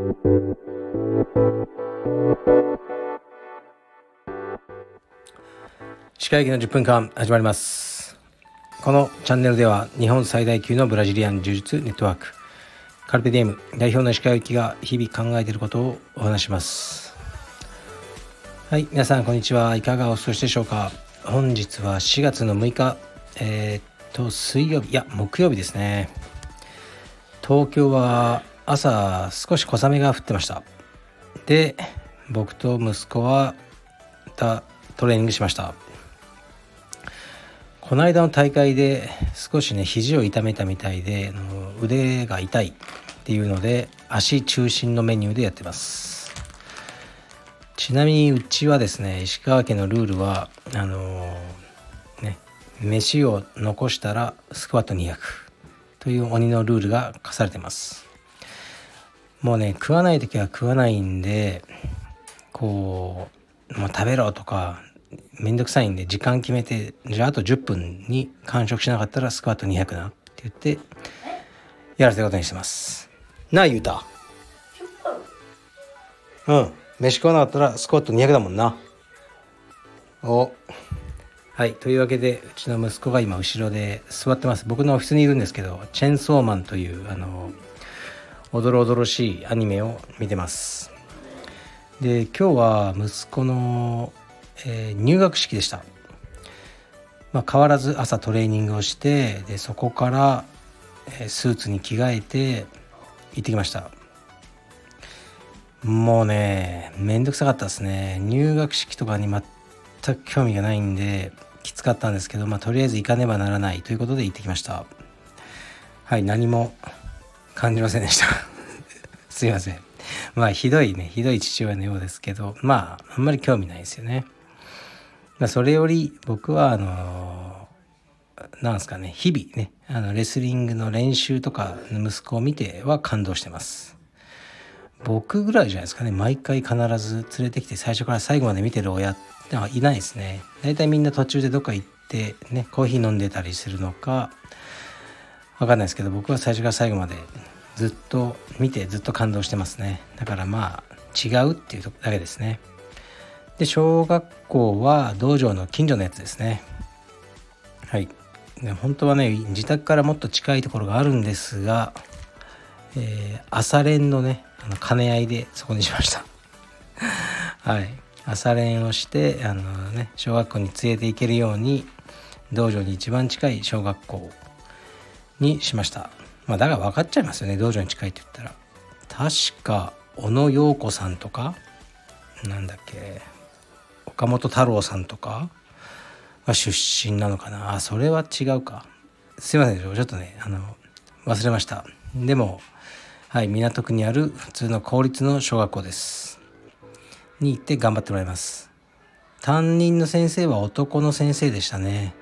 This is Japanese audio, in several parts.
歯科医の10分間始まります。このチャンネルでは日本最大級のブラジリアン柔術ネットワークカルペディエム代表の石川行きが日々考えていることをお話します。はい皆さんこんにちはいかがお過ごしでしょうか。本日は4月の6日えー、っと水曜日いや木曜日ですね。東京は朝少し小雨が降ってました。で僕と息子はたトレーニングしました。この間の大会で少しね肘を痛めたみたいで腕が痛いっていうので足中心のメニューでやってます。ちなみにうちはですね石川家のルールはあのー、ね飯を残したらスクワット200という鬼のルールが課されてます。もうね食わない時は食わないんでこう、まあ、食べろとかめんどくさいんで時間決めてじゃああと10分に完食しなかったらスクワット200なって言ってやらせることにしてます。なあ言うた。うん。飯食わなかったらスクワット200だもんな。お。はいというわけでうちの息子が今後ろで座ってます。僕のオフィスにいるんですけどチェンソーマンというあのおどろおどろしいアニメを見てます。で今日は息子のえー、入学式でした、まあ、変わらず朝トレーニングをしてでそこから、えー、スーツに着替えて行ってきました。もうねめんどくさかったですね。入学式とかに全く興味がないんできつかったんですけど、まあ、とりあえず行かねばならないということで行ってきました。はい何も感じませんでした。すいません。まあひどいね。ひどい父親のようですけど。まああんまり興味ないですよね。まあ、それより僕はあのなんすかね。日々ね。あのレスリングの練習とかの息子を見ては感動してます。僕ぐらいじゃないですかね。毎回必ず連れてきて最初から最後まで見てる親っていないですね。大体みんな途中でどっか行ってねコーヒー飲んでたりするのかわかんないですけど僕は最初から最後までずっと見てずっと感動してますね。だからまあ違うっていうだけですね。で小学校は道場の近所のやつですね。はい。で本当はね自宅からもっと近いところがあるんですが、えー、朝練のねあの兼ね合いでそこにしました。はい。朝練をしてあのね小学校に連れて行けるように道場に一番近い小学校にしました。まあだから分かっちゃいますよね道場に近いって言ったら。確か小野陽子さんとかなんだっけ岡本太郎さんとかが出身なのかな。あそれは違うか。すいませんちょっとねあの忘れました。でもはい港区にある普通の公立の小学校です。に行って頑張ってもらいます。担任の先生は男の先生でしたね。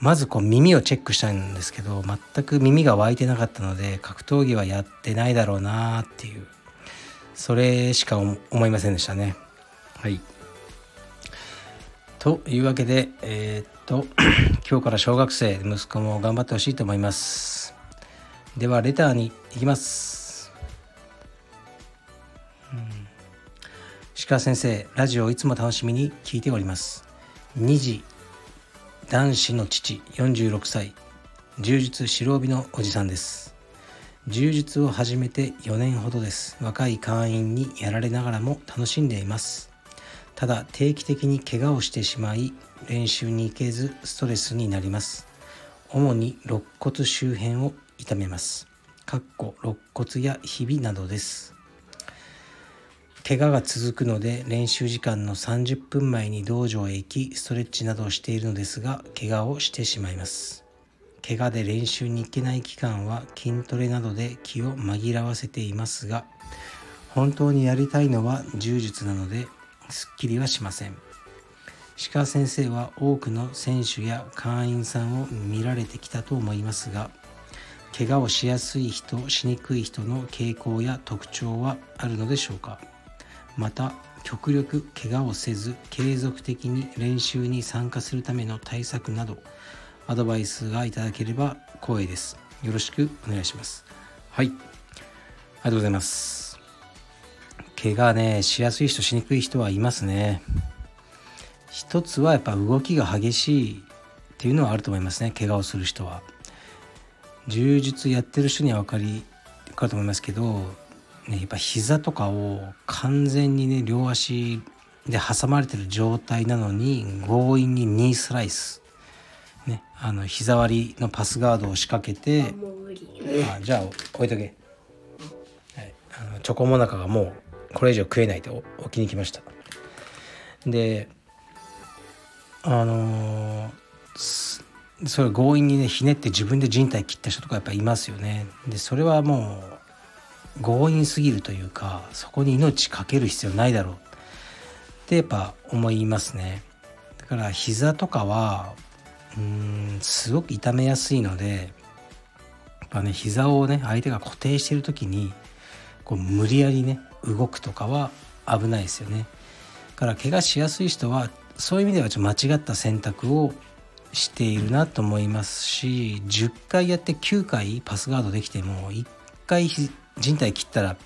まずこう耳をチェックしたんですけど全く耳が湧いてなかったので格闘技はやってないだろうなっていうそれしか思いませんでしたねはいというわけで、えー、っと、今日から小学生、息子も頑張ってほしいと思います。では、レターに行きます。うん、鹿先生、ラジオをいつも楽しみに聞いております。2児、男子の父、46歳、柔術白帯のおじさんです。柔術を始めて4年ほどです。若い会員にやられながらも楽しんでいます。ただ定期的に怪我をしてしまい練習に行けずストレスになります主に肋骨周辺を痛めますかっこ肋骨やひびなどです怪我が続くので練習時間の30分前に道場へ行きストレッチなどをしているのですが怪我をしてしまいます。怪我で練習に行けない期間は筋トレなどで気を紛らわせていますが本当にやりたいのは柔術なのですっきりはしません。鹿先生は多くの選手や会員さんを見られてきたと思いますが怪我をしやすい人しにくい人の傾向や特徴はあるのでしょうか？また極力怪我をせず継続的に練習に参加するための対策などアドバイスがいただければ光栄です。よろしくお願いします。はい。ありがとうございます。怪我ねしやすい人しにくい人はいますね。一つはやっぱ動きが激しいっていうのはあると思いますね。怪我をする人は。柔術やってる人には分かりかると思いますけど、ね、やっぱ膝とかを完全にね両足で挟まれてる状態なのに強引にニースライスねあの膝割りのパスガードを仕掛けてあじゃあ置いとけ、はい、あのチョコモナカがもうこれ以上食えないと置きに来ました。であのー、それ強引にねひねって自分で人体切った人とかやっぱいますよね。でそれはもう強引すぎるというかそこに命かける必要ないだろう。ってやっぱ思いますね。だから膝とかはうーんすごく痛めやすいのでやっぱね膝をね相手が固定してる時にこう無理やりね動くとかは危ないですよね。だから怪我しやすい人はそういう意味ではちょっと間違った選択をしているなと思いますし10回やって9回パスガードできても1回人体切ったら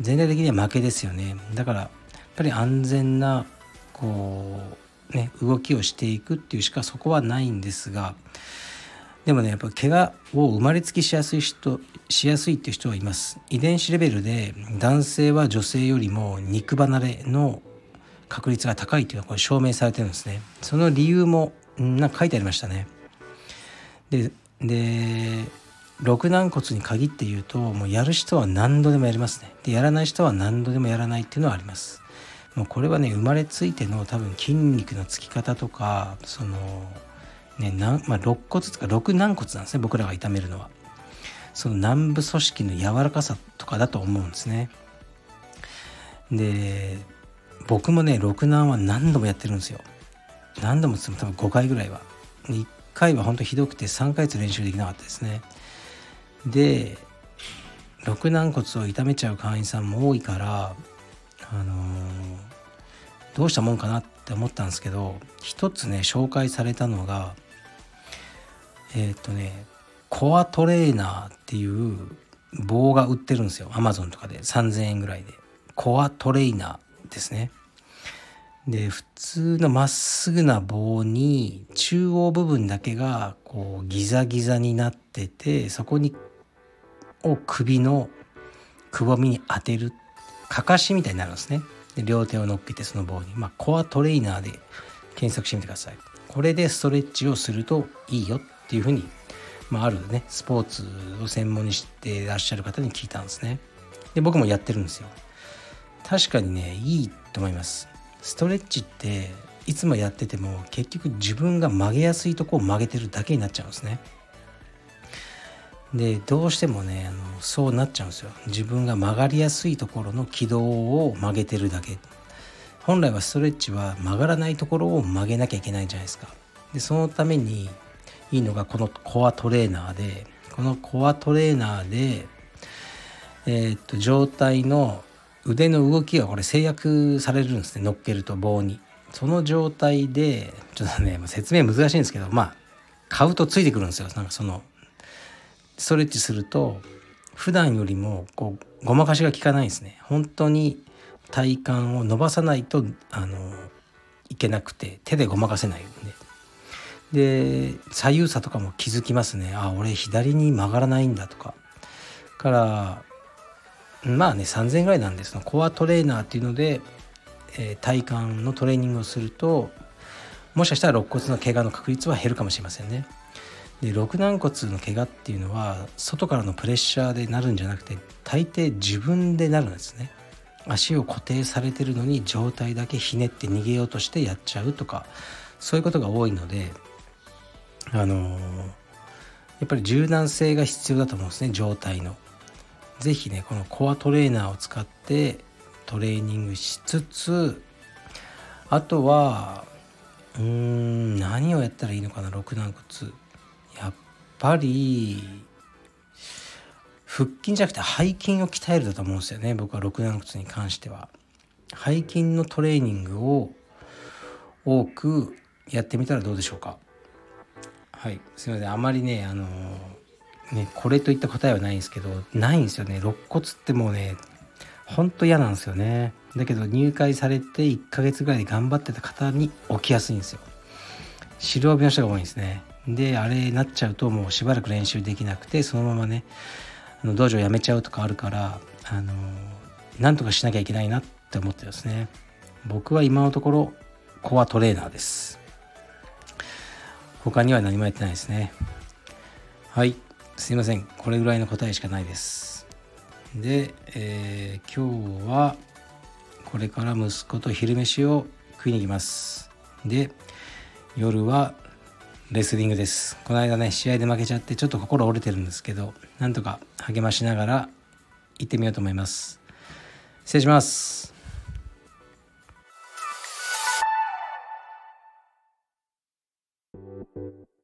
全体的には負けですよね。だからやっぱり安全なこうね動きをしていくっていうしかそこはないんですがでもねやっぱ怪我を生まれつきしやすい人しやすいっていう人はいます。遺伝子レベルで男性は女性よりも肉離れの確率が高いというのはこれ証明されてるんですね。その理由もなんか書いてありましたね。でで肋軟骨に限って言うともうやる人は何度でもやりますね。でやらない人は何度でもやらないっていうのはあります。もうこれはね生まれついての多分筋肉のつき方とかそのねなまあ、肋骨とか肋軟骨なんですね僕らが痛めるのは。その軟部組織の柔らかさとかだと思うんですね。で僕もね6難は何度もやってるんですよ。何度もつも多分5回ぐらいは。1回は本当ひどくて3ヶ月練習できなかったですね。で肋軟骨を痛めちゃう会員さんも多いからあの、どうしたもんかなって思ったんですけど一つね紹介されたのがえっ、とねコアトレーナーっていう棒が売ってるんですよ。アマゾンとかで。3000円ぐらいで。コアトレーナーですね。で普通のまっすぐな棒に中央部分だけがこうギザギザになっててそこにを首のくぼみに当てるかかしみたいになるんですね。で両手を乗っけてその棒に。まあコアトレーナーで検索してみてください。これでストレッチをするといいよっていうふうに、まあ、あるねスポーツを専門にしていらっしゃる方に聞いたんですね。で僕もやってるんですよ。確かにねいいと思います。ストレッチっていつもやってても結局自分が曲げやすいとこを曲げてるだけになっちゃうんですね。でどうしてもねあのそうなっちゃうんですよ。自分が曲がりやすいところの軌道を曲げてるだけ。本来はストレッチは曲がらないところを曲げなきゃいけないじゃないですか。でそのためにいいのがこのコアトレーナーでこのコアトレーナーでえー、っと状態の腕の動きがこれ制約されるんですね乗っけると棒にその状態でちょっとね説明難しいんですけどまあ買うとついてくるんですよなんかそのストレッチすると普段よりもこうごまかしが効かないんですね。本当に体幹を伸ばさないとあのいけなくて手でごまかせないんで。で左右差とかも気づきますね。あ俺左に曲がらないんだとか。からまあね3000ぐらいなんですのコアトレーナーっていうので、えー、体幹のトレーニングをするともしかしたら肋骨の怪我の確率は減るかもしれませんね。で肋軟骨の怪我っていうのは外からのプレッシャーでなるんじゃなくて大抵自分でなるんですね。足を固定されてるのに上体だけひねって逃げようとしてやっちゃうとかそういうことが多いのであのー、やっぱり柔軟性が必要だと思うんですね状態の。是非ねこのコアトレーナーを使ってトレーニングしつつあとはうーん何をやったらいいのかな肋軟骨やっぱり腹筋じゃなくて背筋を鍛えるだと思うんですよね。僕は肋軟骨に関しては。背筋のトレーニングを多くやってみたらどうでしょうか。はい。すいません。あまりねあのね、これといった答えはないんですけどないんですよね。肋骨ってもうねほんと嫌なんですよね。だけど入会されて1ヶ月ぐらいで頑張ってた方に起きやすいんですよ。白帯の人が多いんですね。であれになっちゃうともうしばらく練習できなくてそのままねあの道場辞めちゃうとかあるからあのなんとかしなきゃいけないなって思ってですね。僕は今のところコアトレーナーです。他には何もやってないですね。はい。すいません。これぐらいの答えしかないです。で、えー、今日はこれから息子と昼飯を食いに行きます。で夜はレスリングです。この間ね試合で負けちゃってちょっと心折れてるんですけどなんとか励ましながら行ってみようと思います。失礼します。